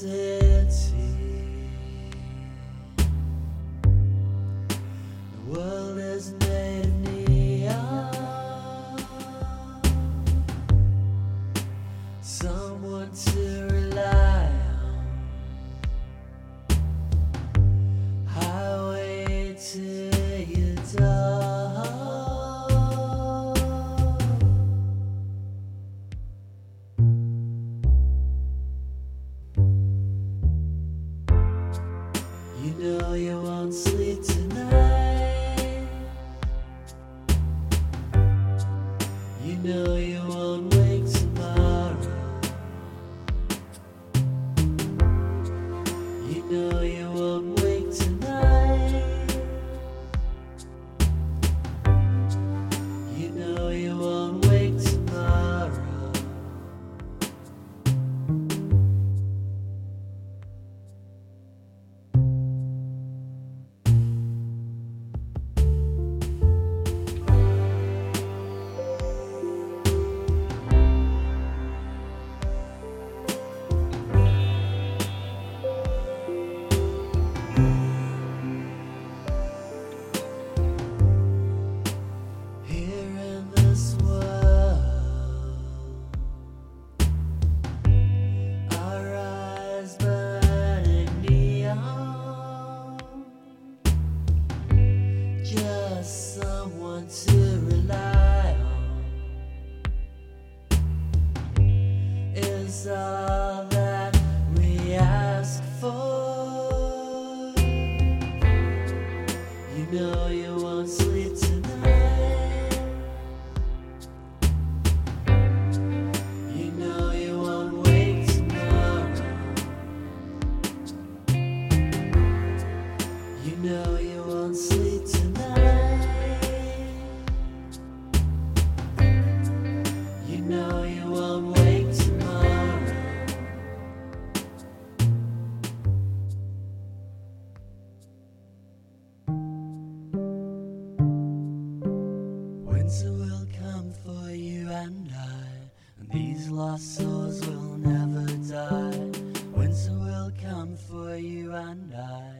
In You know you won't sleep tonight. You know you won't wake tomorrow. You know you someone to rely on is all that we ask for. You know you won't sleep tonight. You know you won't wake tomorrow. You know you won't sleep lost souls will never die. Winter will come for you and I,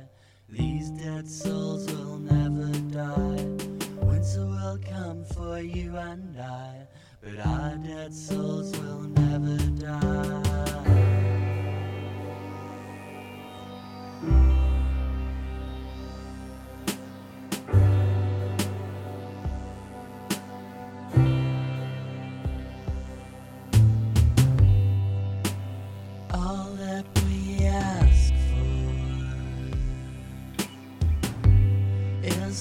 these dead souls will never die. Winter will come for you and I, but our dead souls will never die. You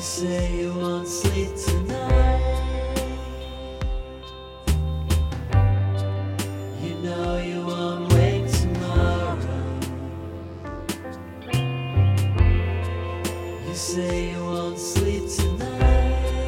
say you won't sleep tonight. Say you won't sleep tonight.